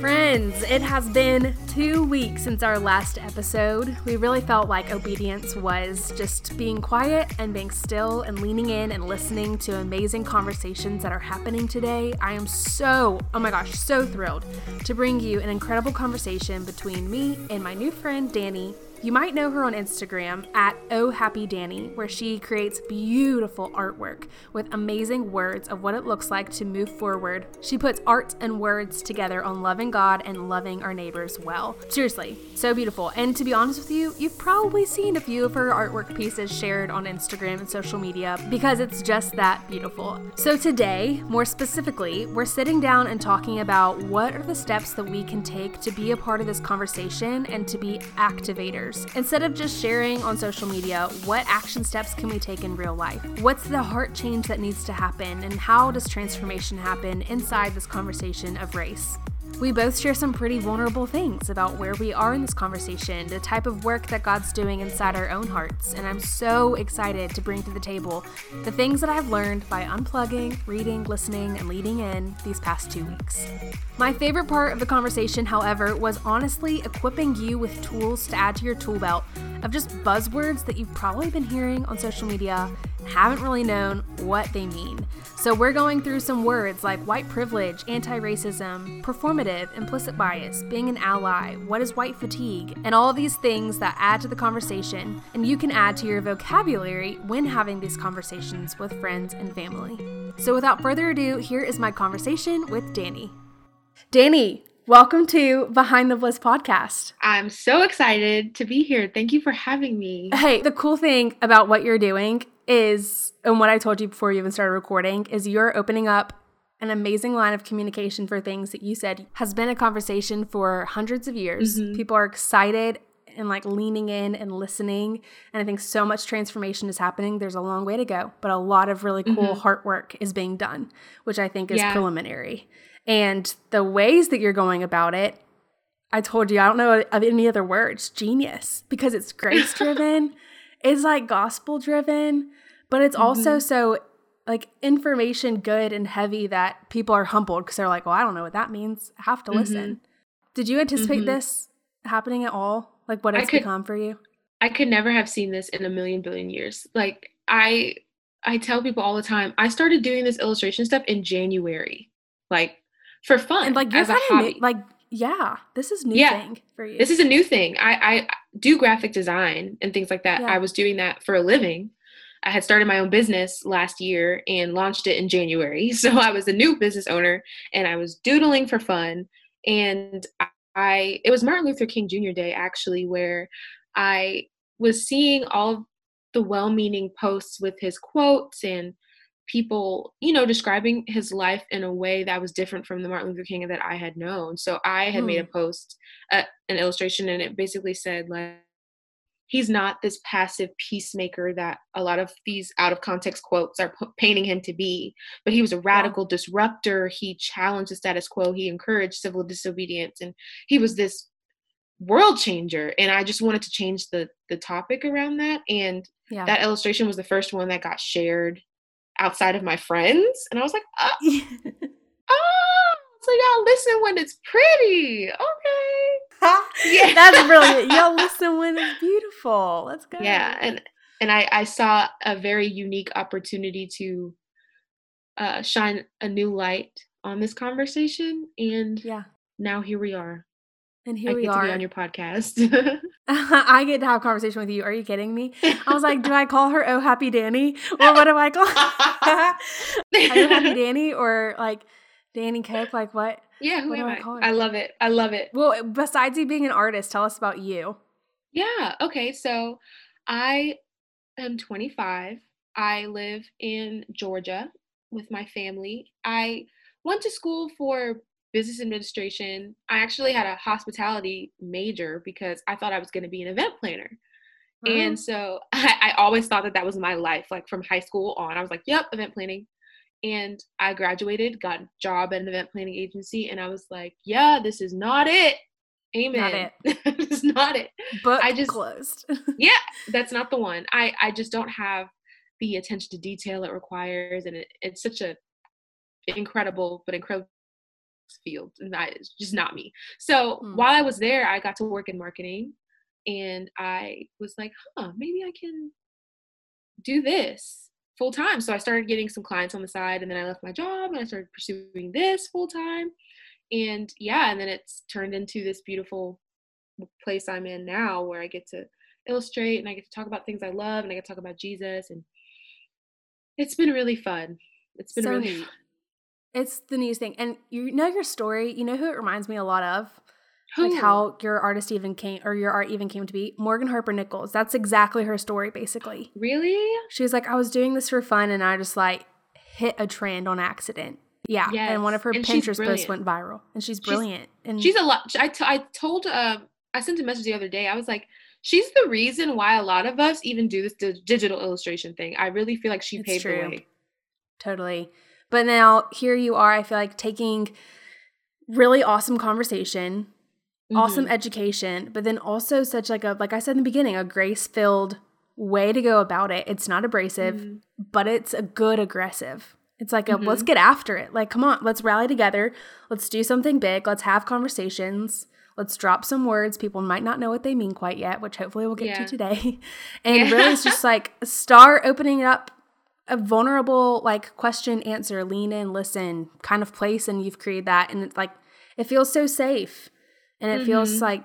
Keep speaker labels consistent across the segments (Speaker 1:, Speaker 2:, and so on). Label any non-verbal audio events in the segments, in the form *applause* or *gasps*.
Speaker 1: Friends, it has been two weeks since our last episode. We really felt like obedience was just being quiet and being still and leaning in and listening to amazing conversations that are happening today. I am so, oh my gosh, so thrilled to bring you an incredible conversation between me and my new friend, Danny, you might know her on Instagram at Oh Happy Danny, where she creates beautiful artwork with amazing words of what it looks like to move forward. She puts art and words together on loving God and loving our neighbors well. Seriously, so beautiful. And to be honest with you, you've probably seen a few of her artwork pieces shared on Instagram and social media because it's just that beautiful. So today, more specifically, we're sitting down and talking about what are the steps that we can take to be a part of this conversation and to be activators Instead of just sharing on social media, what action steps can we take in real life? What's the heart change that needs to happen, and how does transformation happen inside this conversation of race? We both share some pretty vulnerable things about where we are in this conversation, the type of work that God's doing inside our own hearts, and I'm so excited to bring to the table the things that I've learned by unplugging, reading, listening, and leading in these past two weeks. My favorite part of the conversation, however, was honestly equipping you with tools to add to your tool belt of just buzzwords that you've probably been hearing on social media haven't really known what they mean. So, we're going through some words like white privilege, anti racism, performative, implicit bias, being an ally, what is white fatigue, and all these things that add to the conversation, and you can add to your vocabulary when having these conversations with friends and family. So, without further ado, here is my conversation with Danny. Danny, Welcome to Behind the Bliss podcast.
Speaker 2: I'm so excited to be here. Thank you for having me.
Speaker 1: Hey, the cool thing about what you're doing is, and what I told you before you even started recording, is you're opening up an amazing line of communication for things that you said has been a conversation for hundreds of years. Mm-hmm. People are excited and like leaning in and listening. And I think so much transformation is happening. There's a long way to go, but a lot of really cool mm-hmm. heart work is being done, which I think is yeah. preliminary. And the ways that you're going about it, I told you, I don't know of any other words, genius, because it's *laughs* grace driven, it's like gospel driven, but it's also mm-hmm. so like information good and heavy that people are humbled because they're like, well, I don't know what that means. I have to mm-hmm. listen. Did you anticipate mm-hmm. this happening at all? Like what it's could, become for you?
Speaker 2: I could never have seen this in a million billion years. Like I I tell people all the time, I started doing this illustration stuff in January. Like for fun.
Speaker 1: And like you're as a hobby. New, like yeah, this is new yeah, thing for you.
Speaker 2: This is a new thing. I I do graphic design and things like that. Yeah. I was doing that for a living. I had started my own business last year and launched it in January. *laughs* So I was a new business owner and I was doodling for fun. And I, it was Martin Luther King Jr. Day actually, where I was seeing all the well meaning posts with his quotes and people, you know, describing his life in a way that was different from the Martin Luther King that I had known. So I had made a hmm. post, uh, an illustration, and it basically said, like, he's not this passive peacemaker that a lot of these out of context quotes are p- painting him to be, but he was a radical yeah. disruptor. He challenged the status quo, he encouraged civil disobedience, and he was this world changer and i just wanted to change the the topic around that and yeah. that illustration was the first one that got shared outside of my friends. And I was like, oh, *laughs* oh so y'all listen when it's pretty. Okay.
Speaker 1: yeah. That's brilliant. *laughs* Y'all listen when it's beautiful. Let's go.
Speaker 2: Yeah. And and I, I saw a very unique opportunity to uh, shine a new light on this conversation. And yeah, now here we are.
Speaker 1: And here
Speaker 2: I
Speaker 1: we
Speaker 2: get
Speaker 1: are.
Speaker 2: to be on your podcast. *laughs* *laughs*
Speaker 1: I get to have a conversation with you. Are you kidding me? I was like, do I *laughs* call her Oh Happy Danny? Or what do I call Oh Happy Danny? Or like Danny Coke? Like what?
Speaker 2: Yeah, who what am I? I? I love it. I love it.
Speaker 1: Well, besides you being an artist, tell us about you.
Speaker 2: Yeah. Okay. So I am 25. I live in Georgia with my family. I went to school for business administration. I actually had a hospitality major because I thought I was going to be an event planner. Mm-hmm. And so *laughs* I, I, always thought that that was my life, like from high school on. I was like, yep, event planning. And I graduated, got a job at an event planning agency, and I was like, yeah, this is not it. Amen. Not it. *laughs* it's not it.
Speaker 1: But I just closed. *laughs*
Speaker 2: yeah, that's not the one. I I just don't have the attention to detail it requires, and it, it's such a incredible but incredible field, and that is just not me. So hmm. while I was there, I got to work in marketing, and I was like, huh, maybe I can do this full time. So I started getting some clients on the side, and then I left my job and I started pursuing this full time and yeah and then it's turned into this beautiful place i'm in now where i get to illustrate and i get to talk about things i love and i get to talk about jesus and it's been really fun it's been so really. Fun.
Speaker 1: It's the neatest thing and you know your story you know who it reminds me a lot of who? like how your artist even came or your art even came to be morgan harper nichols that's exactly her story basically
Speaker 2: really
Speaker 1: she was like i was doing this for fun and i just like hit a trend on accident yeah, yes. and one of her and Pinterest posts went viral, and she's brilliant. She's, and
Speaker 2: she's a lot. I, t- I told uh, I sent a message the other day. I was like, she's the reason why a lot of us even do this d- digital illustration thing. I really feel like she it's paved true. the way.
Speaker 1: Totally. But now here you are. I feel like taking really awesome conversation, mm-hmm. awesome education, but then also such like a like I said in the beginning, a grace filled way to go about it. It's not abrasive, mm-hmm. but it's a good aggressive. It's like, a, mm-hmm. let's get after it. Like, come on, let's rally together. Let's do something big. Let's have conversations. Let's drop some words. People might not know what they mean quite yet, which hopefully we'll get yeah. to today. *laughs* And yeah. really, it's just *laughs* like start opening it up a vulnerable, like, question, answer, lean in, listen kind of place. And you've created that. And it's like, it feels so safe. And it mm-hmm. feels like,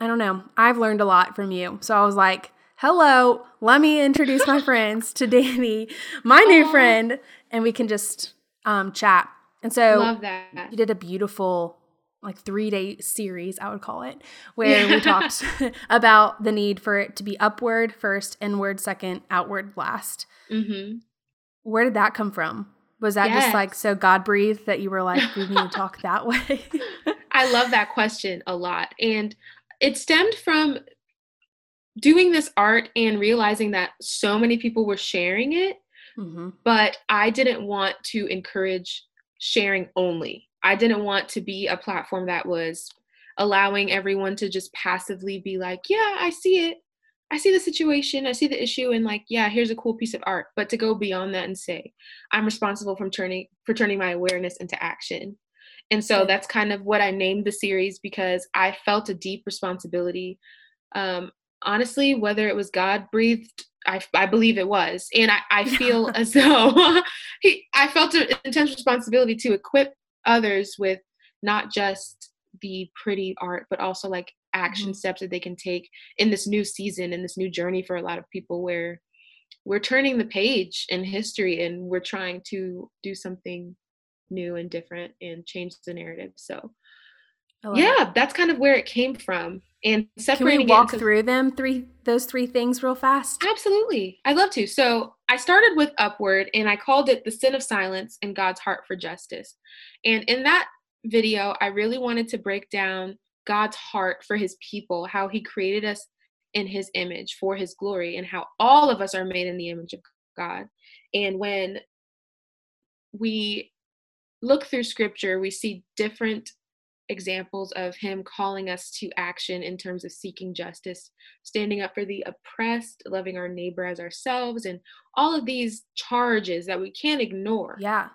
Speaker 1: I don't know, I've learned a lot from you. So I was like, hello, let me introduce my *laughs* friends to Danny, my new friend and we can just um, chat. And so
Speaker 2: Love that.
Speaker 1: you did a beautiful like three day series, I would call it, where we talked *laughs* *laughs* about the need for it to be upward first, inward second, outward last. Mm-hmm. Where did that come from? Was that yes. just like so God breathed that you were like, we need to talk that *laughs* way?
Speaker 2: I love that question a lot. And it stemmed from doing this art and realizing that so many people were sharing it Mm-hmm. But I didn't want to encourage sharing only. I didn't want to be a platform that was allowing everyone to just passively be like, yeah, I see it. I see the situation, I see the issue, and like, yeah, here's a cool piece of art. But to go beyond that and say, I'm responsible from turning for turning my awareness into action. And so that's kind of what I named the series because I felt a deep responsibility. Um, honestly, whether it was God breathed I, I believe it was. And I, I *laughs* feel as though *laughs* he, I felt an intense responsibility to equip others with not just the pretty art, but also like action mm-hmm. steps that they can take in this new season, in this new journey for a lot of people where we're turning the page in history and we're trying to do something new and different and change the narrative. So Oh, yeah, that's kind of where it came from. And separating.
Speaker 1: Can we walk into, through them three those three things real fast?
Speaker 2: Absolutely, I'd love to. So I started with upward, and I called it the sin of silence and God's heart for justice. And in that video, I really wanted to break down God's heart for His people, how He created us in His image for His glory, and how all of us are made in the image of God. And when we look through Scripture, we see different examples of him calling us to action in terms of seeking justice, standing up for the oppressed, loving our neighbor as ourselves, and all of these charges that we can't ignore.
Speaker 1: Yeah.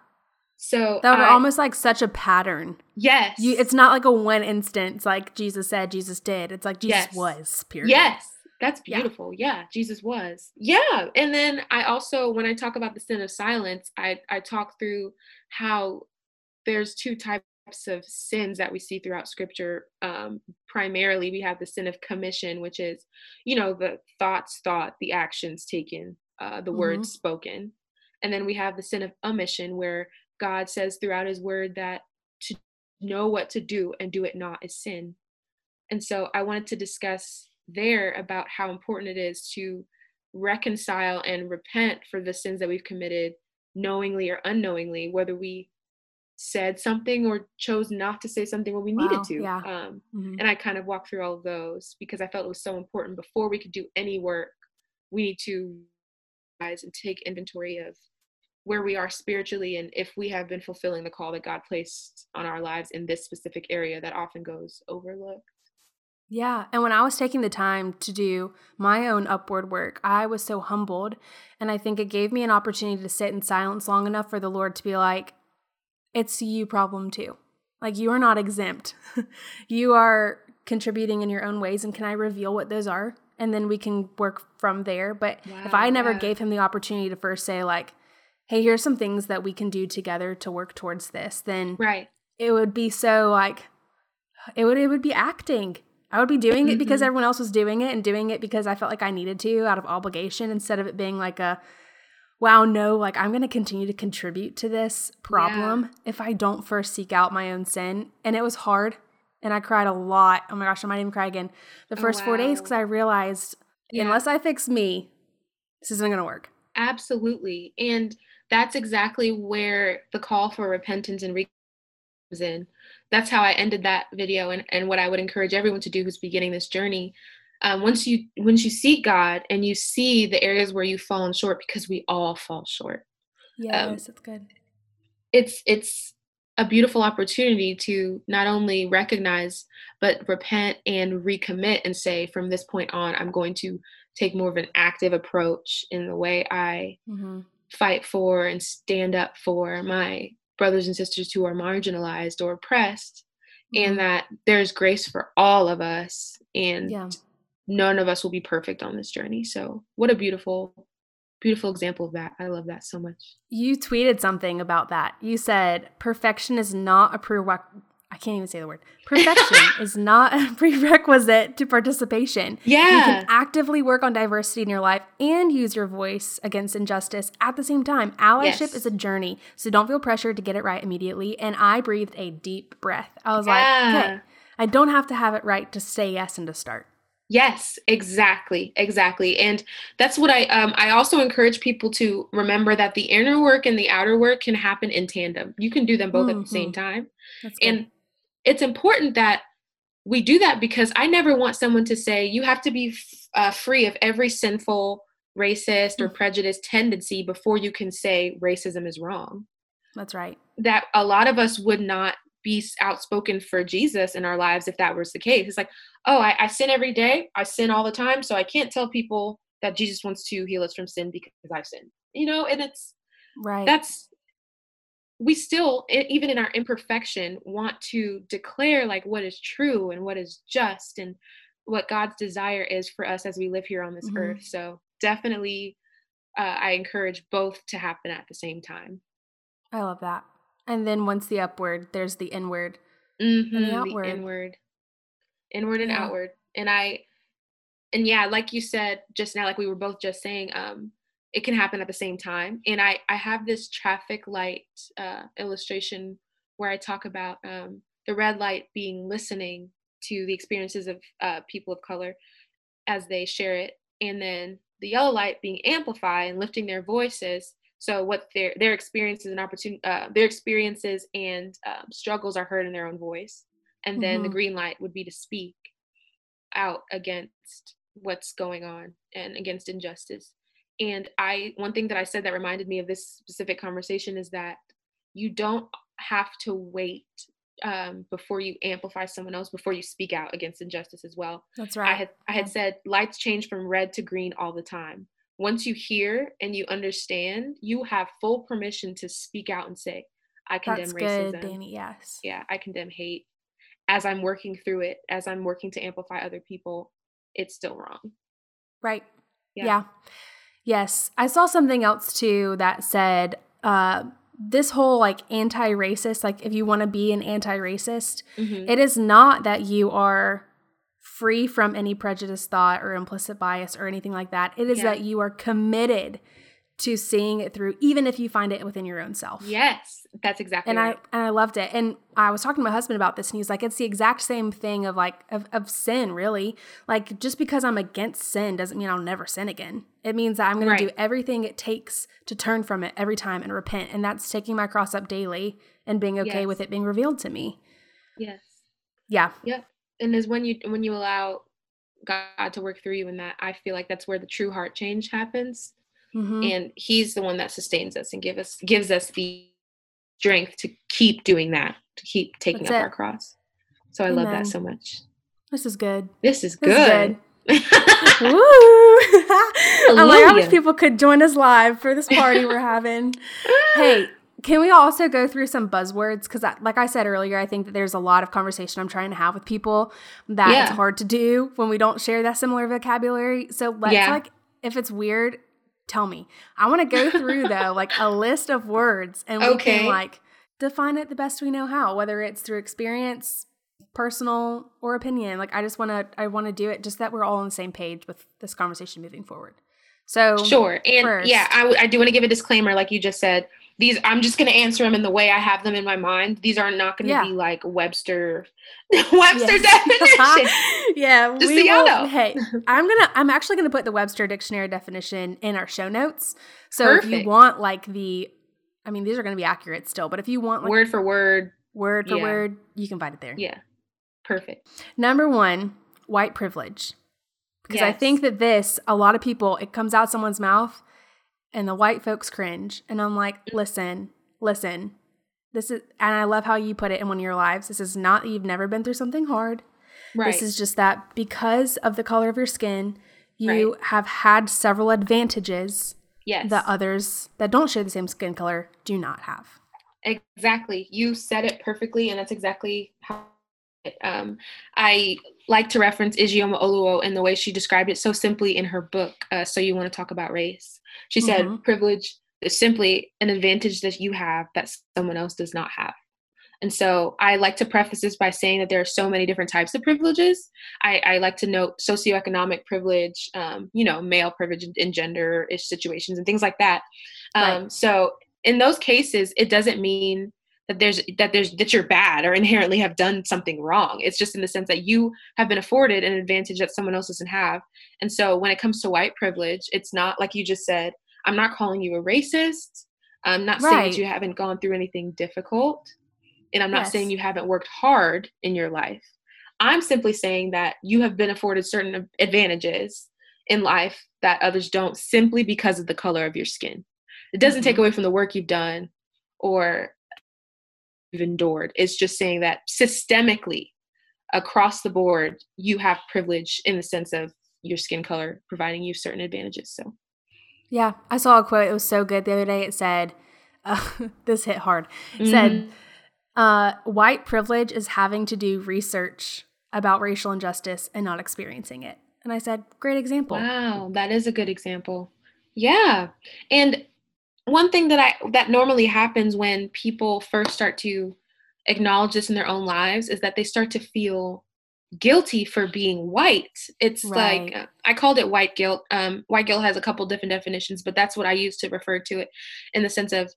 Speaker 2: So
Speaker 1: that are almost like such a pattern.
Speaker 2: Yes.
Speaker 1: You, it's not like a one instance like Jesus said, Jesus did. It's like Jesus yes. was, period.
Speaker 2: Yes. That's beautiful. Yeah. yeah, Jesus was. Yeah. And then I also, when I talk about the sin of silence, I, I talk through how there's two types types of sins that we see throughout scripture um, primarily we have the sin of commission which is you know the thoughts thought the actions taken uh, the mm-hmm. words spoken and then we have the sin of omission where god says throughout his word that to know what to do and do it not is sin and so i wanted to discuss there about how important it is to reconcile and repent for the sins that we've committed knowingly or unknowingly, whether we said something or chose not to say something when we wow, needed to.
Speaker 1: Yeah.
Speaker 2: Um, mm-hmm. And I kind of walked through all of those because I felt it was so important. Before we could do any work, we need to rise and take inventory of where we are spiritually and if we have been fulfilling the call that God placed on our lives in this specific area that often goes overlooked.
Speaker 1: Yeah. And when I was taking the time to do my own upward work, I was so humbled. And I think it gave me an opportunity to sit in silence long enough for the Lord to be like, it's you problem too. Like you are not exempt. *laughs* you are contributing in your own ways. And can I reveal what those are? And then we can work from there. But wow, if I never yeah. gave him the opportunity to first say, like, hey, here's some things that we can do together to work towards this, then
Speaker 2: right.
Speaker 1: it would be so like it would it would be acting. I would be doing it because mm-hmm. everyone else was doing it and doing it because I felt like I needed to out of obligation instead of it being like a wow, no, like I'm going to continue to contribute to this problem yeah. if I don't first seek out my own sin. And it was hard. And I cried a lot. Oh my gosh, I might even cry again the oh, first oh, wow. four days because I realized yeah. unless I fix me, this isn't going to work.
Speaker 2: Absolutely. And that's exactly where the call for repentance and comes in. That's how I ended that video and, and what I would encourage everyone to do who's beginning this journey um, once you once you seek God and you see the areas where you've fallen short, because we all fall short.
Speaker 1: Yes, um, that's good.
Speaker 2: It's it's a beautiful opportunity to not only recognize but repent and recommit and say from this point on i'm going to take more of an active approach in the way i mm-hmm. fight for and stand up for my brothers and sisters who are marginalized or oppressed mm-hmm. and that there's grace for all of us and yeah none of us will be perfect on this journey. So, what a beautiful, beautiful example of that. I love that so much.
Speaker 1: You tweeted something about that. You said, perfection is not a prerequisite. I can't even say the word. *laughs* Perfection is not a prerequisite to participation.
Speaker 2: Yeah.
Speaker 1: You can actively work on diversity in your life and use your voice against injustice at the same time. Allyship yes. is a journey, so don't feel pressured to get it right immediately. And I breathed a deep breath. I was yeah. like, okay, I don't have to have it right to say yes and to start.
Speaker 2: Yes, exactly, exactly. And that's what I um I also encourage people to remember that the inner work and the outer work can happen in tandem. You can do them both mm-hmm. at the same mm-hmm. time. And it's important that we do that because I never want someone to say you have to be f- uh, free of every sinful racist or mm. prejudiced tendency before you can say racism is wrong.
Speaker 1: That's right.
Speaker 2: That a lot of us would not be outspoken for Jesus in our lives if that was the case. It's like, oh, I, I, sin every day. I sin all the time. So I can't tell people that Jesus wants to heal us from sin because I've sinned. You know, and it's
Speaker 1: right.
Speaker 2: That's we still, even in our imperfection, want to declare like what is true and what is just and what God's desire is for us as we live here on this mm-hmm. earth. So definitely, uh, I encourage both to happen at the same time.
Speaker 1: I love that. And then once the upward, there's the inward
Speaker 2: mm-hmm, and the outward. The inward, inward and yeah. outward. And I, and yeah, like you said just now, like we were both just saying, um, it can happen at the same time. And I, I have this traffic light uh, illustration where I talk about um, the red light being listening to the experiences of uh, people of color as they share it, and then the yellow light being amplified and lifting their voices so what their their experiences and opportunity, uh, their experiences and um, struggles are heard in their own voice, and then mm-hmm. the green light would be to speak out against what's going on and against injustice. And I one thing that I said that reminded me of this specific conversation is that you don't have to wait um, before you amplify someone else before you speak out against injustice as well.
Speaker 1: That's right. I
Speaker 2: had I had said lights change from red to green all the time once you hear and you understand, you have full permission to speak out and say, I condemn
Speaker 1: That's
Speaker 2: racism.
Speaker 1: Good, Danny, yes.
Speaker 2: Yeah, I condemn hate. As I'm working through it, as I'm working to amplify other people, it's still wrong.
Speaker 1: Right. Yeah. yeah. Yes. I saw something else too that said uh, this whole like anti racist, like if you want to be an anti racist, mm-hmm. it is not that you are free from any prejudice thought or implicit bias or anything like that. It is yeah. that you are committed to seeing it through, even if you find it within your own self.
Speaker 2: Yes, That's exactly
Speaker 1: and
Speaker 2: right.
Speaker 1: I and I loved it. And I was talking to my husband about this, and he's like, "It's the exact same thing of like of, of sin, really. Like just because I'm against sin doesn't mean I'll never sin again. It means that I'm going
Speaker 2: Right.
Speaker 1: to do everything it takes to turn from it every time and repent. And that's taking my cross up daily and being okay
Speaker 2: Yes.
Speaker 1: with it being revealed to me.
Speaker 2: yes.
Speaker 1: Yeah,
Speaker 2: Yep. And is when you when you allow God to work through you in that, I feel like that's where the true heart change happens.
Speaker 1: hmm
Speaker 2: And He's the one that sustains us and give us gives us the strength to keep doing that, to keep taking
Speaker 1: That's
Speaker 2: up
Speaker 1: it.
Speaker 2: our cross. So I love that so much.
Speaker 1: this is good.
Speaker 2: This is
Speaker 1: This is
Speaker 2: good. *laughs*
Speaker 1: Woo! *laughs* I'm like, I wish people could join us live for this party we're having. hey, can we also go through some buzzwords? Because, like I said earlier, I think that there's a lot of conversation I'm trying to have with people that it's hard to do when we don't share that similar vocabulary. So let's
Speaker 2: Yeah.
Speaker 1: like, if it's weird, tell me. I want to go through though, *laughs* like a list of words, and we
Speaker 2: Okay.
Speaker 1: can like define it the best we know how, whether it's through experience, personal, or opinion. Like I just want to, I want to do it just that we're all on the same page with this conversation moving forward. So
Speaker 2: Sure. And
Speaker 1: first.
Speaker 2: yeah, I, w- I do want to give a disclaimer, like you just said. These I'm just going to answer them in the way I have them in my mind. These are not going to
Speaker 1: Yeah.
Speaker 2: be like Webster *laughs* Webster
Speaker 1: Yes. *laughs*
Speaker 2: definition.
Speaker 1: yeah,
Speaker 2: Just
Speaker 1: we
Speaker 2: so
Speaker 1: will-
Speaker 2: know.
Speaker 1: Hey, *laughs* I'm gonna. I'm actually gonna put the Webster dictionary definition in our show notes. So if you want like the, I mean, these are gonna be accurate still. But if you want like
Speaker 2: Word for word.
Speaker 1: word for
Speaker 2: yeah.
Speaker 1: word, you can find it there.
Speaker 2: Yeah. Perfect.
Speaker 1: Number one, white privilege, because I think that this a lot of people it comes out someone's mouth, and the white folks cringe, and I'm like, listen, listen. This is, and I love how you put it in one of your lives. This is not that you've never been through something hard.
Speaker 2: Right.
Speaker 1: This is just that because of the color of your skin, you have had several advantages
Speaker 2: yes.
Speaker 1: that others that don't share the same skin color do not have.
Speaker 2: Exactly. You said it perfectly, and that's exactly how. Um, I like to reference Ijeoma Oluo and the way she described it so simply in her book. Uh, so you want to talk about race? She said,
Speaker 1: Mhm.
Speaker 2: "Privilege is simply an advantage that you have that someone else does not have." And so I like to preface this by saying that there are so many different types of privileges. I, I like to note socioeconomic privilege, um, you know, male privilege in gender ish situations and things like that. Um,
Speaker 1: Right.
Speaker 2: So in those cases, it doesn't mean that there's that there's that you're bad or inherently have done something wrong. It's just in the sense that you have been afforded an advantage that someone else doesn't have. And so when it comes to white privilege, it's not like you just said. I'm not calling you a racist. I'm not saying that you haven't gone through anything difficult and I'm not
Speaker 1: Yes.
Speaker 2: saying you haven't worked hard in your life. I'm simply saying that you have been afforded certain advantages in life that others don't simply because of the color of your skin. It doesn't take
Speaker 1: Mhm.
Speaker 2: away from the work you've done or endured. It's just saying that systemically across the board, you have privilege in the sense of your skin color providing you certain advantages. So,
Speaker 1: Yeah, I saw a quote. It was so good the other day. It said, uh, *laughs* "This hit hard." It Said,
Speaker 2: Mhm.
Speaker 1: uh, "White privilege is having to do research about racial injustice and not experiencing it." And I said, "Great example."
Speaker 2: Wow, that is a good example. Yeah. And one thing that I that normally happens when people first start to acknowledge this in their own lives is that they start to feel guilty for being white. It's like
Speaker 1: Right.
Speaker 2: uh, I called it white guilt. Um, white guilt has a couple different definitions, but that's what I use to refer to it in the sense of,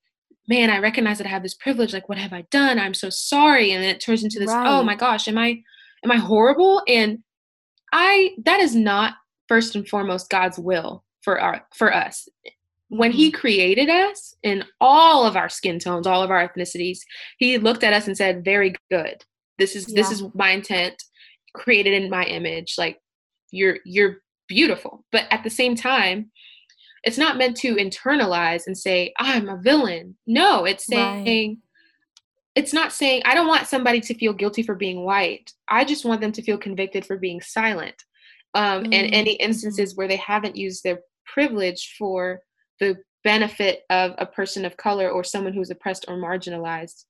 Speaker 2: man, I recognize that I have this privilege. Like, what have I done? I'm so sorry. And then it turns into this, oh my gosh, am I am I horrible? And I that is not first and foremost God's will for our for us. When he
Speaker 1: Mm-hmm.
Speaker 2: created us in all of our skin tones, all of our ethnicities, he looked at us and said, "Very good. This is this is my intent, created in my image. Like you're you're beautiful." But at the same time, it's not meant to internalize and say, "I'm a villain." No, it's
Speaker 1: Right.
Speaker 2: saying it's not saying I don't want somebody to feel guilty for being white. I just want them to feel convicted for being silent. Um, and any
Speaker 1: Mm-hmm.
Speaker 2: instances where they haven't used their privilege for the benefit of a person of color or someone who's oppressed or marginalized.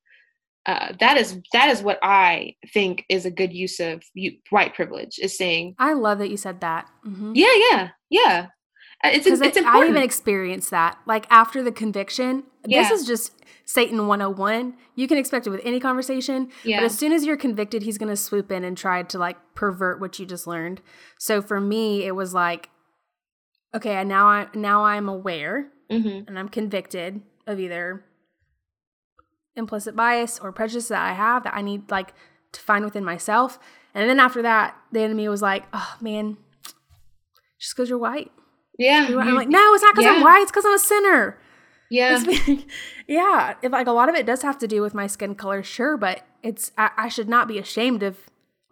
Speaker 2: Uh, that is that is what I think is a good use of you, white privilege. Is saying,
Speaker 1: I love that you said that. Mhm.
Speaker 2: yeah, yeah, yeah. Uh, It's it's
Speaker 1: I even experienced that. Like after the conviction,
Speaker 2: Yeah.
Speaker 1: this is just Satan 101. You can expect it with any conversation.
Speaker 2: yeah,
Speaker 1: But as soon as you're convicted, he's going to swoop in and try to like pervert what you just learned. So for me, it was like, okay, I- now I now I'm aware
Speaker 2: hmm
Speaker 1: and I'm convicted of either implicit bias or prejudice that I have that I need like to find within myself. And then after that, the enemy was like, "Oh man, just because you're white."
Speaker 2: Yeah.
Speaker 1: You're white. I'm like, no, it's not because
Speaker 2: yeah.
Speaker 1: I'm white. It's because I'm a sinner.
Speaker 2: Yeah.
Speaker 1: It's, *laughs* yeah. If like a lot of it does have to do with my skin color, sure, but it's I, I should not be ashamed of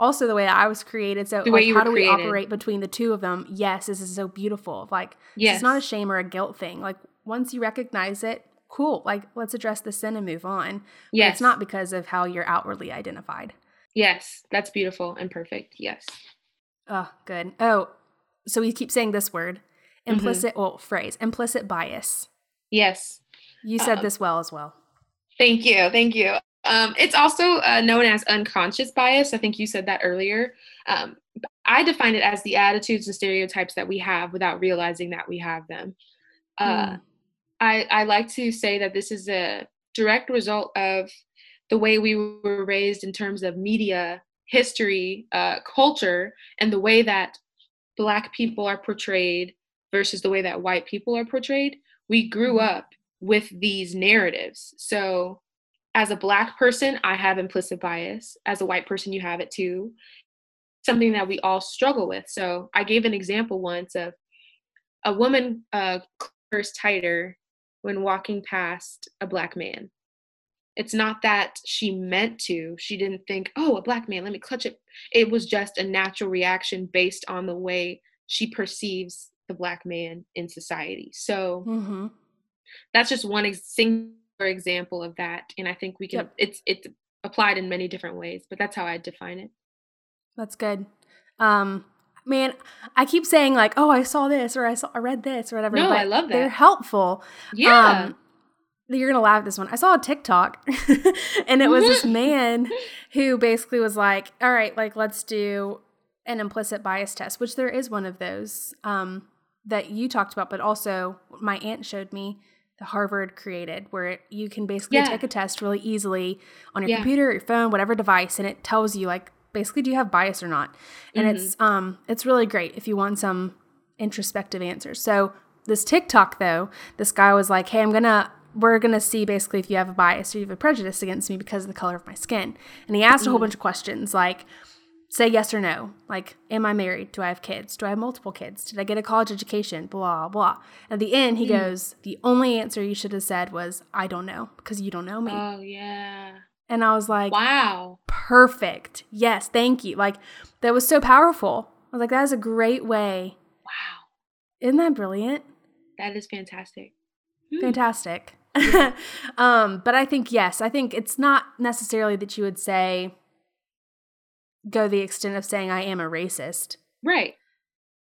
Speaker 1: also the way that I was created. So like, how do we
Speaker 2: created.
Speaker 1: operate between the two of them? Yes, this is so beautiful. Like
Speaker 2: Yes.
Speaker 1: it's not a shame or a guilt thing. Like once you recognize it, cool. Like let's address the sin and move on. But
Speaker 2: Yes.
Speaker 1: It's not because of how you're outwardly identified.
Speaker 2: Yes. That's beautiful and perfect. Yes.
Speaker 1: Oh, good. Oh, so we keep saying this word.
Speaker 2: Mm-hmm.
Speaker 1: Implicit well, phrase. Implicit bias.
Speaker 2: Yes.
Speaker 1: You said
Speaker 2: Um,
Speaker 1: this well as well.
Speaker 2: Thank you. Thank you. Um, it's also uh, known as unconscious bias. I think you said that earlier. Um, I define it as the attitudes and stereotypes that we have without realizing that we have them. Uh,
Speaker 1: Mm.
Speaker 2: I, I like to say that this is a direct result of the way we were raised in terms of media, history, uh, culture, and the way that Black people are portrayed versus the way that white people are portrayed. We grew
Speaker 1: Mhm.
Speaker 2: up with these narratives. So, as a Black person, I have implicit bias. As a white person, you have it too. Something that we all struggle with. So, I gave an example once of a woman uh, clears tighter when walking past a Black man. It's not that she meant to. She didn't think, oh, a Black man, let me clutch it. It was just a natural reaction based on the way she perceives the Black man in society. So,
Speaker 1: Mm-hmm.
Speaker 2: that's just one ex- singular example of that and i think we can
Speaker 1: Yep.
Speaker 2: it's it's applied in many different ways but that's how i define it
Speaker 1: That's good. Um, man, I keep saying like, "Oh, I saw this," or "I saw, I read this," or whatever.
Speaker 2: No,
Speaker 1: but
Speaker 2: I love that They're
Speaker 1: helpful.
Speaker 2: yeah
Speaker 1: Um, you're gonna laugh at this one. I saw a TikTok, *laughs* and it was this *laughs* man who basically was like, "All right, like let's do an implicit bias test," which there is one of those um, that you talked about, but also my aunt showed me Harvard created, where you can basically
Speaker 2: Yeah.
Speaker 1: take a test really easily on your
Speaker 2: Yeah.
Speaker 1: computer, your phone, whatever device, and it tells you like basically do you have bias or not, and
Speaker 2: Mm-hmm.
Speaker 1: it's um it's really great if you want some introspective answers. So this TikTok though, this guy was like, "Hey, I'm gonna." We're gonna see basically if you have a bias or you have a prejudice against me because of the color of my skin. And he asked a whole bunch of questions like, say yes or no. Like, am I married? Do I have kids? Do I have multiple kids? Did I get a college education? Blah, blah. At the end, he goes, the only answer you should have said was, I don't know, because you don't know me.
Speaker 2: oh yeah
Speaker 1: and I was like,
Speaker 2: wow
Speaker 1: perfect. Yes, thank you. Like, that was so powerful. I was like, that is a great way.
Speaker 2: wow
Speaker 1: Isn't that brilliant?
Speaker 2: that is fantastic Hmm.
Speaker 1: Fantastic. *laughs* um, but I think, yes, I think it's not necessarily that you would say, go the extent of saying, I am a racist.
Speaker 2: right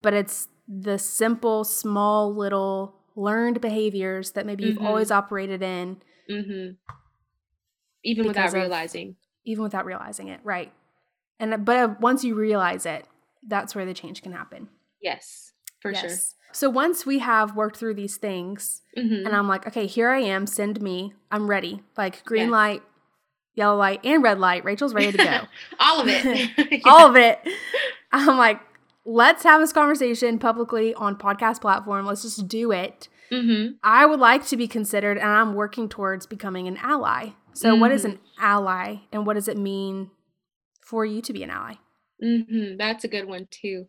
Speaker 1: but it's the simple, small, little learned behaviors that maybe you've
Speaker 2: Mhm.
Speaker 1: always operated in,
Speaker 2: mm-hmm even without
Speaker 1: of-
Speaker 2: realizing
Speaker 1: even without realizing it. Right. And but once you realize it, that's where the change can happen.
Speaker 2: yes for sure
Speaker 1: So once we have worked through these things,
Speaker 2: hmm
Speaker 1: and I'm like, okay, here I am, send me, I'm ready. Like green
Speaker 2: Yes.
Speaker 1: light, yellow light, and red light. Rachel's ready to go. *laughs*
Speaker 2: all of it *laughs*
Speaker 1: All of it. I'm like, let's have this conversation publicly on podcast platform. Let's just do it.
Speaker 2: hmm
Speaker 1: I would like to be considered, and I'm working towards becoming an ally. So, what is an ally, and what does it mean for you to be an ally?
Speaker 2: hmm That's a good one too.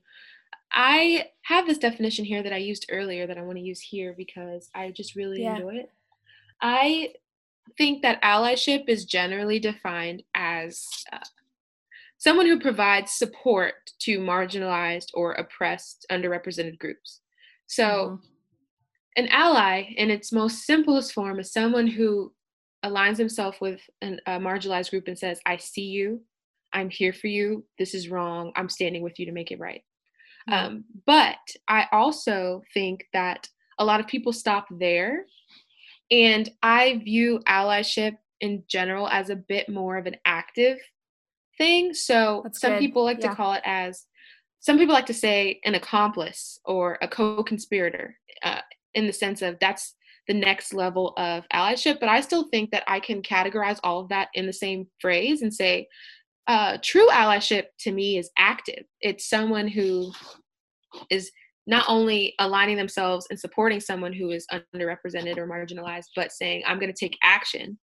Speaker 2: I have this definition here that I used earlier that I want to use here because I just really
Speaker 1: Yeah.
Speaker 2: enjoy it. I think that allyship is generally defined as uh, someone who provides support to marginalized or oppressed underrepresented groups. So,
Speaker 1: Mhm.
Speaker 2: an ally, in its most simplest form, is someone who aligns himself with an, a marginalized group and says, I see you, I'm here for you, this is wrong, I'm standing with you to make it right.
Speaker 1: Yeah.
Speaker 2: Um, but I also think that a lot of people stop there. And I view allyship in general as a bit more of an active thing. So
Speaker 1: That's
Speaker 2: some
Speaker 1: good.
Speaker 2: people like
Speaker 1: Yeah.
Speaker 2: to call it as, some people like to say an accomplice or a co conspirator uh, in the sense of that's the next level of allyship. But I still think that I can categorize all of that in the same phrase and say, uh, true allyship to me is active. It's someone who is not only aligning themselves and supporting someone who is underrepresented or marginalized, but saying, I'm going to take action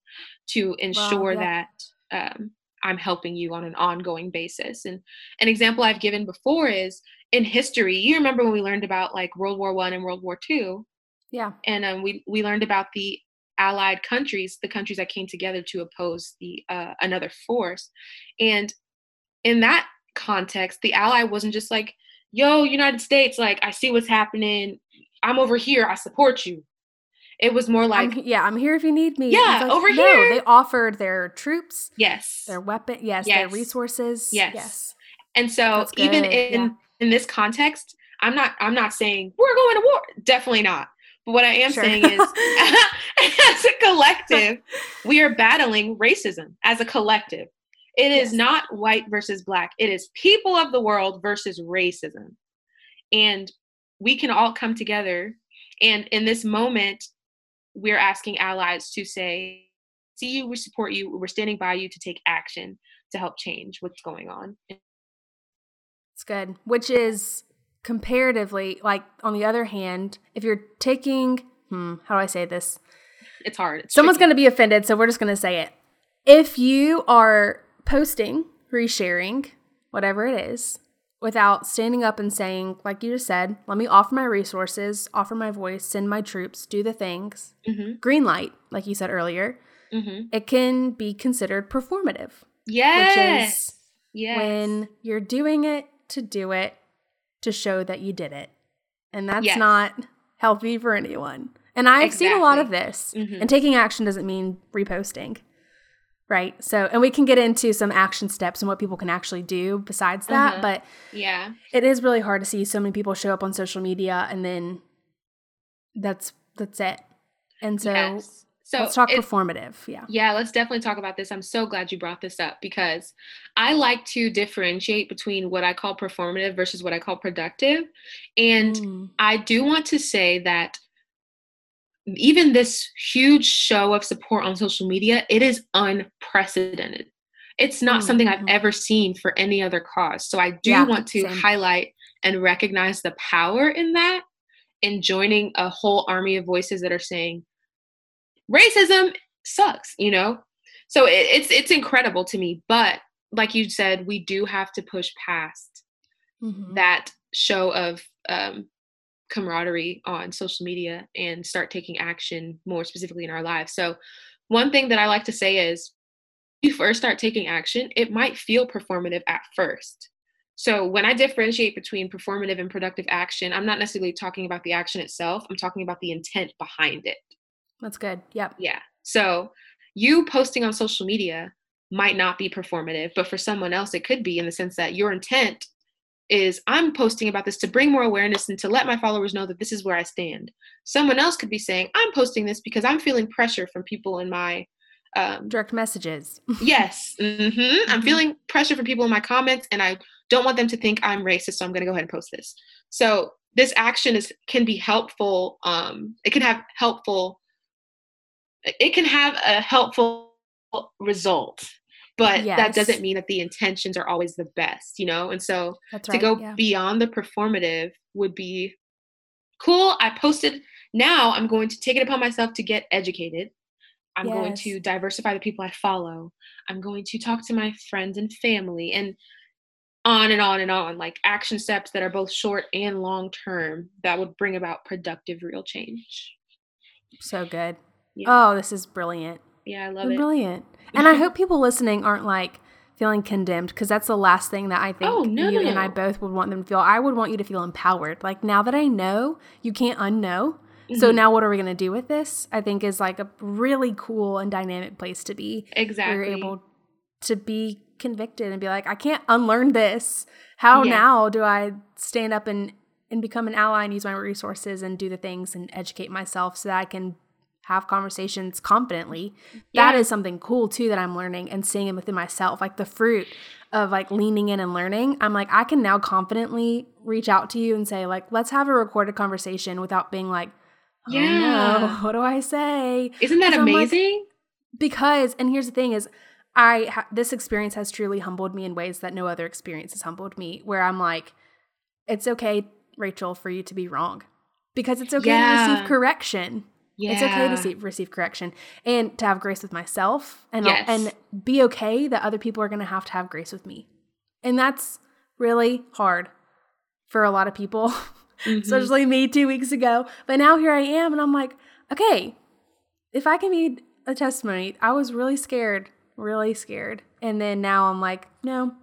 Speaker 2: to ensure yeah. that um, I'm helping you on an ongoing basis. And an example I've given before is in history, you remember when we learned about like World War One and World War Two?
Speaker 1: Yeah.
Speaker 2: And um, we, we learned about the allied countries, the countries that came together to oppose the uh, another force. And in that context, the ally wasn't just like, yo, United States, like, I see what's happening. I'm over here. I support you. It was more like,
Speaker 1: I'm, yeah, I'm here if you need me.
Speaker 2: Yeah,
Speaker 1: like,
Speaker 2: over
Speaker 1: no,
Speaker 2: here.
Speaker 1: They offered their troops,
Speaker 2: yes,
Speaker 1: their weapon, yes,
Speaker 2: yes.
Speaker 1: their resources,
Speaker 2: yes.
Speaker 1: yes.
Speaker 2: And so, even in yeah. in this context, I'm not I'm not saying we're going to war. Definitely not. But what I am sure. saying is, *laughs* *laughs* as a collective, *laughs* we are battling racism as a collective. It is yes. not white versus black. It is people of the world versus racism. And we can all come together. And in this moment, we're asking allies to say, see you, we support you, we're standing by you to take action to help change what's going on.
Speaker 1: It's good. Which is comparatively, like on the other hand, if you're taking, hmm, how do I say this?
Speaker 2: It's hard. It's
Speaker 1: Someone's going to be offended, so we're just going to say it. If you are posting, resharing, whatever it is, without standing up and saying, like you just said, let me offer my resources, offer my voice, send my troops, do the things,
Speaker 2: mm-hmm.
Speaker 1: green light, like you said earlier,
Speaker 2: mm-hmm.
Speaker 1: it can be considered performative.
Speaker 2: Yes.
Speaker 1: Which is
Speaker 2: yes.
Speaker 1: when you're doing it to do it to show that you did it. And that's
Speaker 2: yes.
Speaker 1: not healthy for anyone. And I've exactly. seen a lot of this.
Speaker 2: Mm-hmm.
Speaker 1: And taking action doesn't mean reposting right? So and we can get into some action steps and what people can actually do besides that
Speaker 2: uh-huh.
Speaker 1: but
Speaker 2: yeah.
Speaker 1: it is really hard to see so many people show up on social media and then that's that's it. And so
Speaker 2: yes. so
Speaker 1: let's talk performative. Yeah.
Speaker 2: Yeah let's definitely talk about this. I'm so glad you brought this up because i like to differentiate between what i call performative versus what i call productive. And mm. i do want to say that even this huge show of support on social media, it is unprecedented. It's not mm-hmm. something I've mm-hmm. ever seen for any other cause. So I do yeah, want to same. highlight and recognize the power in that in joining a whole army of voices that are saying racism sucks, you know? So it, it's it's incredible to me, but like you said, we do have to push past mm-hmm. that show of um, camaraderie on social media and start taking action more specifically in our lives. So, one thing that I like to say is you first start taking action, it might feel performative at first. So, when I differentiate between performative and productive action, I'm not necessarily talking about the action itself, I'm talking about the intent behind it.
Speaker 1: That's good. Yep.
Speaker 2: Yeah. So, you posting on social media might not be performative, but for someone else, it could be in the sense that your intent is I'm posting about this to bring more awareness and to let my followers know that this is where I stand. Someone else could be saying, I'm posting this because I'm feeling pressure from people in my um,
Speaker 1: direct messages. *laughs*
Speaker 2: yes. Mm-hmm. Mm-hmm. I'm feeling pressure from people in my comments and I don't want them to think I'm racist, so I'm going to go ahead and post this. So this action is can be helpful. Um, it can have helpful. It can have a helpful result but yes. that doesn't mean that the intentions are always the best you know and so
Speaker 1: right,
Speaker 2: to go
Speaker 1: yeah.
Speaker 2: beyond the performative would be cool i posted now i'm going to take it upon myself to get educated i'm yes. going to diversify the people i follow i'm going to talk to my friends and family and on and on and on like action steps that are both short and long term that would bring about productive real change
Speaker 1: so good yeah. oh this is brilliant
Speaker 2: yeah i love
Speaker 1: You're
Speaker 2: it
Speaker 1: brilliant *laughs* and I hope people listening aren't like feeling condemned because that's the last thing that I think
Speaker 2: oh, no,
Speaker 1: you
Speaker 2: no,
Speaker 1: and I both would want them to feel. I would want you to feel empowered. Like now that I know, you can't unknow. Mm-hmm. So now what are we going to do with this? I think is like a really cool and dynamic place to be.
Speaker 2: Exactly.
Speaker 1: You're able to be convicted and be like, I can't unlearn this. How yeah. now do I stand up and and become an ally and use my resources and do the things and educate myself so that I can have conversations confidently. Yeah. That is something cool too that I'm learning and seeing within myself. Like the fruit of like leaning in and learning. I'm like, I can now confidently reach out to you and say, like, let's have a recorded conversation without being like, oh, yeah, no, *laughs* what do I say?
Speaker 2: Isn't that amazing?
Speaker 1: Like, because, and here's the thing is, I ha- this experience has truly humbled me in ways that no other experience has humbled me. Where I'm like, it's okay Rachel, for you to be wrong because it's okay
Speaker 2: Yeah.
Speaker 1: to receive correction.
Speaker 2: Yeah.
Speaker 1: It's okay to see, receive correction and to have grace with myself and
Speaker 2: Yes.
Speaker 1: and be okay that other people are going to have to have grace with me. And that's really hard for a lot of people, *laughs*
Speaker 2: Mhm.
Speaker 1: especially me 2 weeks ago. But now here I am and I'm like, okay, if I can be a testimony, I was really scared, really scared. And then now I'm like, no.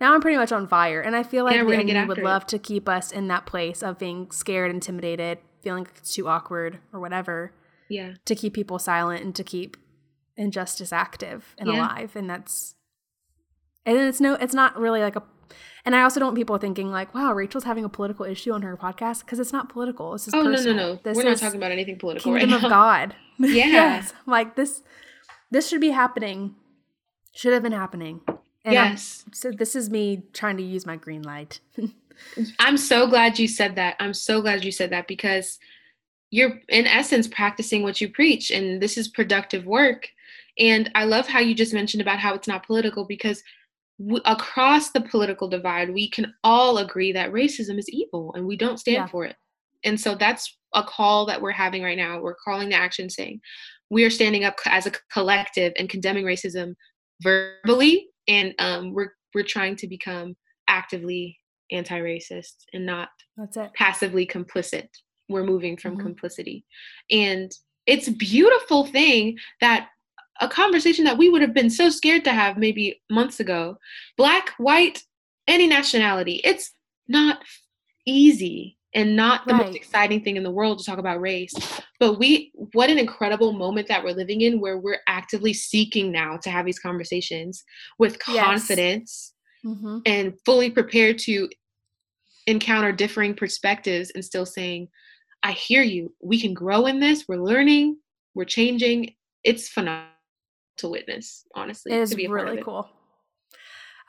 Speaker 1: Now I'm pretty much on fire. And I feel like
Speaker 2: Yeah, we're
Speaker 1: the enemy would
Speaker 2: it.
Speaker 1: love to keep us in that place of being scared, intimidated, feeling like it's too awkward or whatever
Speaker 2: Yeah.
Speaker 1: to keep people silent and to keep injustice active and
Speaker 2: Yeah.
Speaker 1: alive and that's and it's no it's not really like a and i also don't want people thinking like wow rachel's having a political issue on her podcast because it's not political this is
Speaker 2: Oh no no
Speaker 1: personal.
Speaker 2: no.
Speaker 1: this
Speaker 2: We're not talking about anything political
Speaker 1: kingdom
Speaker 2: right
Speaker 1: of
Speaker 2: now.
Speaker 1: god *laughs*
Speaker 2: Yeah.
Speaker 1: yes like this this should be happening should have been happening and I'm-
Speaker 2: yes.
Speaker 1: so this is me trying to use my green light *laughs*
Speaker 2: I'm so glad you said that. I'm so glad you said that because you're in essence practicing what you preach and this is productive work. And I love how you just mentioned about how it's not political because w- across the political divide, we can all agree that racism is evil and we don't stand
Speaker 1: Yeah.
Speaker 2: for it. And so that's a call that we're having right now. We're calling the action saying we are standing up as a collective and condemning racism verbally and um, we're we're trying to become actively anti-racist and not
Speaker 1: that's it.
Speaker 2: passively complicit. We're moving from
Speaker 1: Mhm.
Speaker 2: complicity. And it's a beautiful thing that a conversation that we would have been so scared to have maybe months ago black white any nationality it's not easy and not the
Speaker 1: Right.
Speaker 2: most exciting thing in the world to talk about race but we what an incredible moment that we're living in where we're actively seeking now to have these conversations with
Speaker 1: Yes.
Speaker 2: confidence
Speaker 1: mm-hmm.
Speaker 2: and fully prepared to encounter differing perspectives and still saying, I hear you. We can grow in this. We're learning. We're changing. It's phenomenal to witness, honestly.
Speaker 1: It is
Speaker 2: to be a part of
Speaker 1: really cool.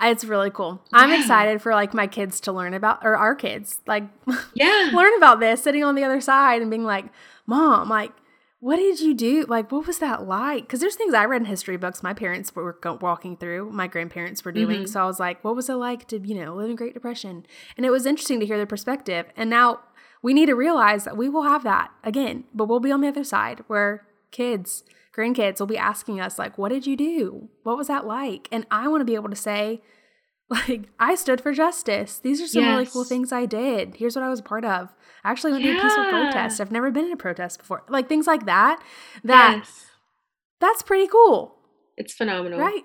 Speaker 1: It's really cool. I'm
Speaker 2: Yeah.
Speaker 1: excited for like my kids to learn about, or our kids, like *laughs*
Speaker 2: Yeah.
Speaker 1: learn about this, sitting on the other side and being like, "Mom, like, what did you do? Like, what was that like?" Because there's things I read in history books my parents were go- walking through, my grandparents were doing.
Speaker 2: Mhm.
Speaker 1: So I was like, "What was it like to, you know, live in Great Depression?" And it was interesting to hear their perspective. And now we need to realize that we will have that again, but we'll be on the other side where kids, grandkids will be asking us like, "What did you do? What was that like?" And I want to be able to say, *laughs* like, I stood for justice. These are some really cool things I did. Here's what I was a part of. I actually went to a peaceful protest. I've never been in a protest before. Like things like that. That
Speaker 2: yes.
Speaker 1: that's pretty cool,
Speaker 2: It's phenomenal.
Speaker 1: right?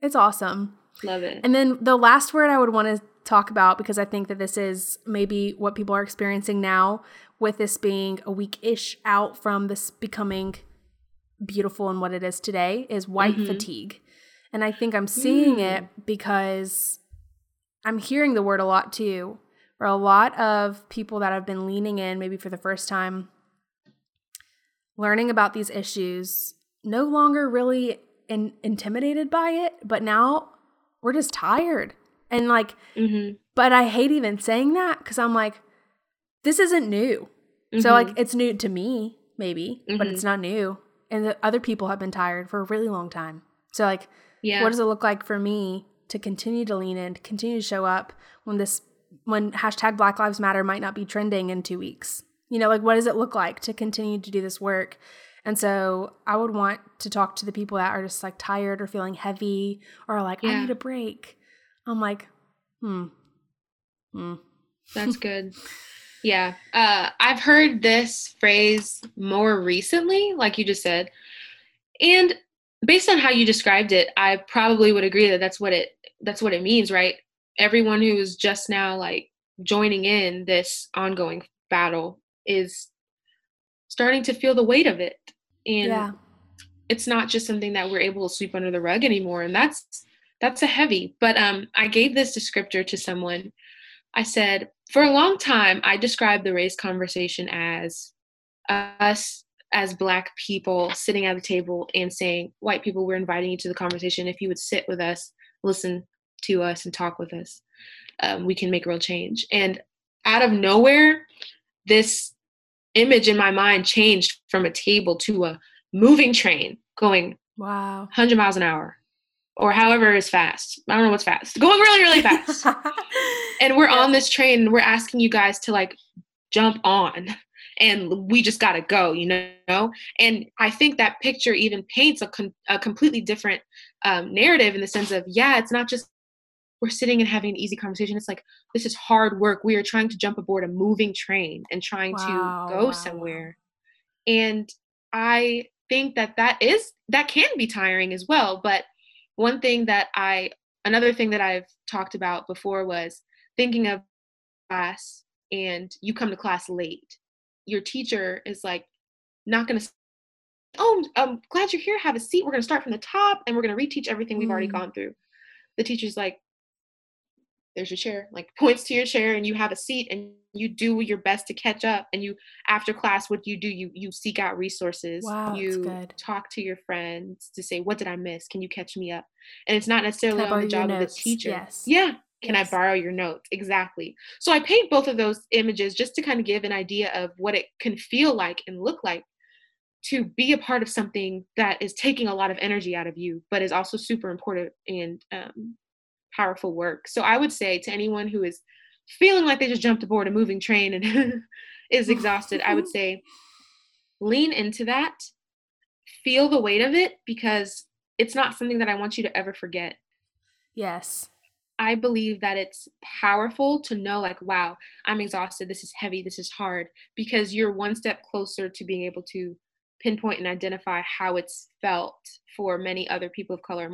Speaker 1: It's awesome.
Speaker 2: Love it.
Speaker 1: And then the last word I would want to talk about, because I think that this is maybe what people are experiencing now, with this being a week ish out from this becoming beautiful and what it is today, is white
Speaker 2: Mhm.
Speaker 1: fatigue. And I think I'm seeing
Speaker 2: Mm.
Speaker 1: it because I'm hearing the word a lot too, where a lot of people that have been leaning in, maybe for the first time, learning about these issues, no longer really in, intimidated by it, but now we're just tired. And like,
Speaker 2: hmm
Speaker 1: but I hate even saying that because I'm like, this isn't new. So like,
Speaker 2: Mm-hmm.
Speaker 1: it's new to me, maybe, but it's not new. And the other people have been tired for a really long time. So like,
Speaker 2: yeah.
Speaker 1: what does it look like for me to continue to lean in, to continue to show up when this, when hashtag Black Lives Matter might not be trending in two weeks? You know, like what does it look like to continue to do this work? And so I would want to talk to the people that are just like tired or feeling heavy or like, I need a break. I'm like, hmm. Hmm.
Speaker 2: That's good. Yeah. Uh, I've heard this phrase more recently, like you just said. And based on how you described it, I probably would agree that that's what it that's what it means, right? Everyone who is just now like joining in this ongoing battle is starting to feel the weight of it. And
Speaker 1: yeah.
Speaker 2: it's not just something that we're able to sweep under the rug anymore and that's that's a heavy but um i gave this descriptor to someone i said for a long time i described the race conversation as us as black people sitting at the table and saying white people we're inviting you to the conversation if you would sit with us listen to us and talk with us um, we can make real change and out of nowhere this image in my mind changed from a table to a moving train going
Speaker 1: Wow.
Speaker 2: 100 miles an hour or however is fast. I don't know what's fast. Going really, really fast. *laughs* and we're yeah. on this train. and We're asking you guys to like jump on and we just got to go, you know? And I think that picture even paints a, com- a completely different um, narrative in the sense of, yeah, it's not just we're sitting and having an easy conversation. It's like, this is hard work. We are trying to jump aboard a moving train and trying wow, to go wow. somewhere. And I think that that is, that can be tiring as well. But one thing that I, another thing that I've talked about before was thinking of class and you come to class late your teacher is like not going to oh i'm glad you're here have a seat we're going to start from the top and we're going to reteach everything we've mm. already gone through. The teacher's like there's your chair like *laughs* points to your chair and you have a seat and you do your best to catch up and you after class what you do? You you seek out resources.
Speaker 1: Wow,
Speaker 2: you talk to your friends to say what did i miss? Can you catch me up? And it's not necessarily on the job of the teacher.
Speaker 1: Yes.
Speaker 2: Yeah can yes. I borrow your notes? Exactly. So I paint both of those images just to kind of give an idea of what it can feel like and look like to be a part of something that is taking a lot of energy out of you, but is also super important and um, powerful work. So I would say to anyone who is feeling like they just jumped aboard a moving train and *laughs* is exhausted, I would *laughs* say lean into that, feel the weight of it because it's not something that I want you to ever forget.
Speaker 1: Yes.
Speaker 2: I believe that it's powerful to know, like, wow, I'm exhausted. This is heavy. This is hard because you're one step closer to being able to pinpoint and identify how it's felt for many other people of color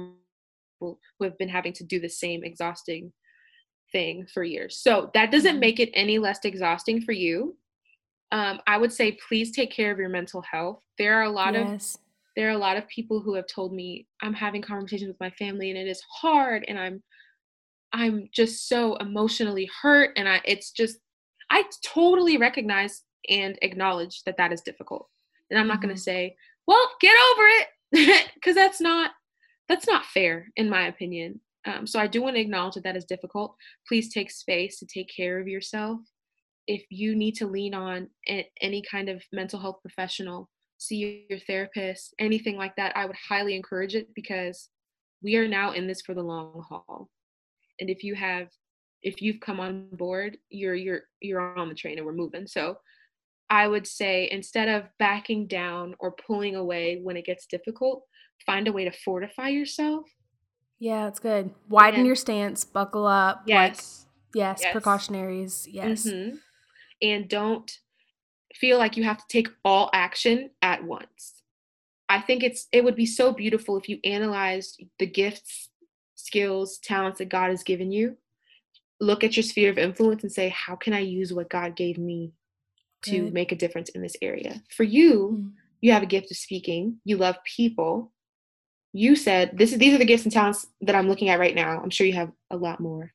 Speaker 2: who have been having to do the same exhausting thing for years. So that doesn't mm-hmm. make it any less exhausting for you. Um, I would say please take care of your mental health. There are a lot yes. of there are a lot of people who have told me I'm having conversations with my family and it is hard and I'm I'm just so emotionally hurt and I it's just I totally recognize and acknowledge that that is difficult. And I'm not mm-hmm. going to say, "Well, get over it," *laughs* because that's not that's not fair in my opinion. Um, so I do want to acknowledge that that is difficult. Please take space to take care of yourself. If you need to lean on a- any kind of mental health professional, see your therapist, anything like that, I would highly encourage it because we are now in this for the long haul and if you have if you've come on board you're you're you're on the train and we're moving. So i would say instead of backing down or pulling away when it gets difficult find a way to fortify yourself.
Speaker 1: Yeah that's good. Widen and, your stance buckle up
Speaker 2: yes. Like,
Speaker 1: yes, yes, precautionaries yes.
Speaker 2: Mm-hmm. and don't feel like you have to take all action at once. I think it's it would be so beautiful if you analyzed the gifts skills, talents that God has given you, look at your sphere of influence and say, how can I use what God gave me to Good. make a difference in this area? For you, mm-hmm. you have a gift of speaking, you love people. You said this is these are the gifts and talents that I'm looking at right now. I'm sure you have a lot more.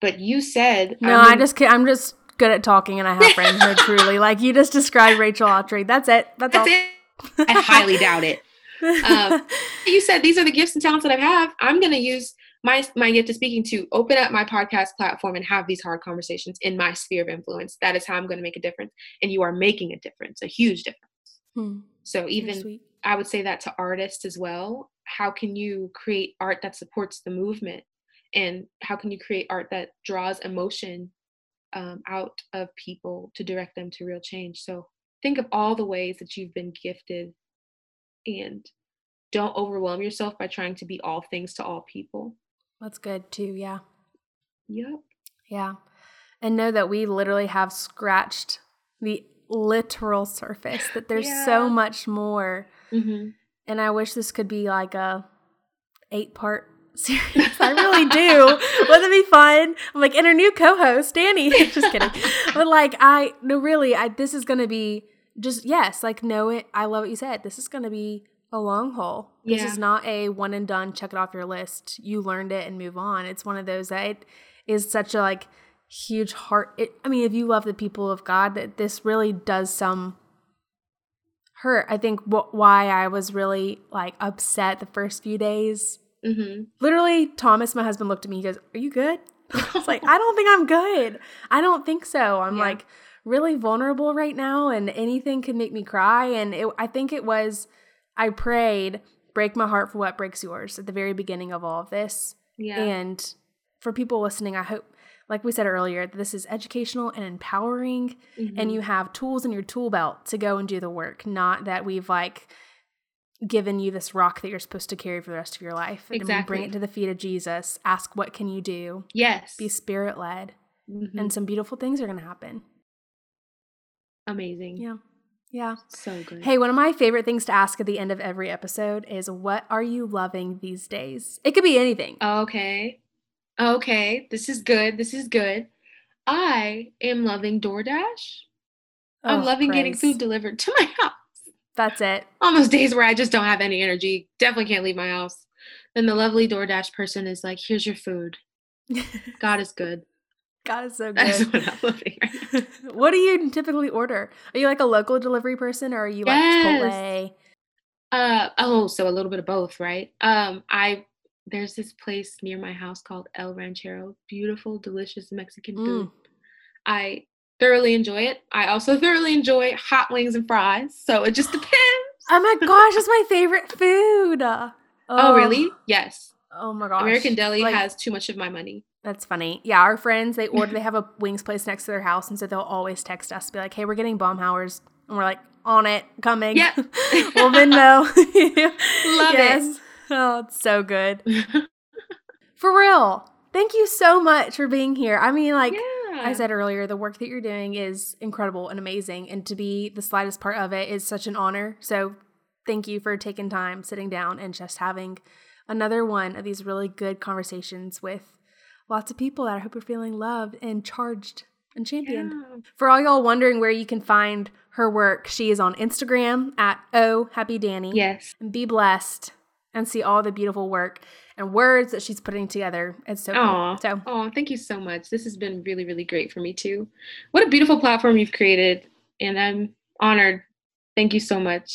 Speaker 2: But you said
Speaker 1: No, I just I'm just good at talking and I have friends who *laughs* truly like you just described Rachel Autry. That's it. That's, That's
Speaker 2: all. it. I highly doubt it. Um, you said these are the gifts and talents that I have. I'm going to use my my gift of speaking to open up my podcast platform and have these hard conversations in my sphere of influence. That is how I'm going to make a difference, and you are making a difference, a huge difference. Hmm. So even I would say that to artists as well. How can you create art that supports the movement, and how can you create art that draws emotion um, out of people to direct them to real change? So think of all the ways that you've been gifted and don't overwhelm yourself by trying to be all things to all people.
Speaker 1: That's good too. Yeah.
Speaker 2: Yep.
Speaker 1: Yeah. And know that we literally have scratched the literal surface, that there's yeah. so much more. Mm-hmm. And I wish this could be like a eight part *laughs* series. I really do. Wouldn't it be fun? I'm like, and our new co-host, Danny. *laughs* just kidding. But like, I no, really, I this is gonna be just yes, like know it. I love what you said. This is gonna be a long haul. Yeah. This is not a one and done, check it off your list. You learned it and move on. It's one of those that it is such a like huge heart. It, I mean, if you love the people of God, that this really does some hurt. I think wh- why I was really like upset the first few days. Mm-hmm. Literally, Thomas, my husband, looked at me. He goes, "Are you good?" *laughs* I was like, "I don't think I'm good. I don't think so." I'm yeah. like really vulnerable right now, and anything could make me cry. And it, I think it was I prayed, break my heart for what breaks yours at the very beginning of all of this.
Speaker 2: Yeah.
Speaker 1: And for people listening, I hope, like we said earlier, this is educational and empowering,
Speaker 2: Mm-hmm.
Speaker 1: and you have tools in your tool belt to go and do the work, not that we've like given you this rock that you're supposed to carry for the rest of your life. And we bring it to the feet of Jesus, ask, what can you do?
Speaker 2: yes.
Speaker 1: Be spirit led,
Speaker 2: Mhm.
Speaker 1: and some beautiful things are going to happen.
Speaker 2: Amazing.
Speaker 1: Yeah. Yeah.
Speaker 2: So good.
Speaker 1: Hey, one of my favorite things to ask at the end of every episode is what are you loving these days? It could be anything.
Speaker 2: Okay. Okay. This is good. This is good. I am loving DoorDash. I'm
Speaker 1: Oh,
Speaker 2: loving getting food delivered to *laughs* my house.
Speaker 1: That's it.
Speaker 2: On those days where I just don't have any energy, definitely can't leave my house. Then the lovely DoorDash person is like, here's your food. *laughs* God is good.
Speaker 1: God is so *laughs*
Speaker 2: That's
Speaker 1: good.
Speaker 2: what I'm loving right *laughs*
Speaker 1: what do you typically order? Are you like a local delivery person or are you like Chipotle?
Speaker 2: Uh oh, so a little bit of both, right? Um, I there's this place near my house called El Ranchero. Beautiful, delicious Mexican food.
Speaker 1: Mm.
Speaker 2: I thoroughly enjoy it. I also *laughs* thoroughly enjoy hot wings and fries. So it just *gasps* depends.
Speaker 1: Oh my gosh, it's my favorite food. Oh,
Speaker 2: Oh, really? Yes.
Speaker 1: Oh my gosh.
Speaker 2: American Deli
Speaker 1: Like,
Speaker 2: has too much of my money.
Speaker 1: That's funny. Yeah, our friends, they order, they *laughs* have a wings place next to their house. And so they'll always text us, be like, hey, we're getting Baumhauer's. And we're like, on it, coming.
Speaker 2: Yeah. *laughs*
Speaker 1: well, Venmo. *laughs*
Speaker 2: Love
Speaker 1: yes. Oh, it's so good. For real. Thank you so much for being here. I mean, like
Speaker 2: yeah.
Speaker 1: I said earlier, the work that you're doing is incredible and amazing. And to be the slightest part of it is such an honor. So thank you for taking time, sitting down, and just having another one of these really good conversations with lots of people that I hope you're feeling loved and charged and championed.
Speaker 2: Yeah.
Speaker 1: For all y'all wondering where you can find her work, she is on Instagram at Oh Happy Danny.
Speaker 2: Yes.
Speaker 1: And be blessed and see all the beautiful work and words that she's putting together. It's so cool. So
Speaker 2: Oh, thank you so much. This has been really, really great for me too. What a beautiful platform you've created, and I'm honored. Thank you so much.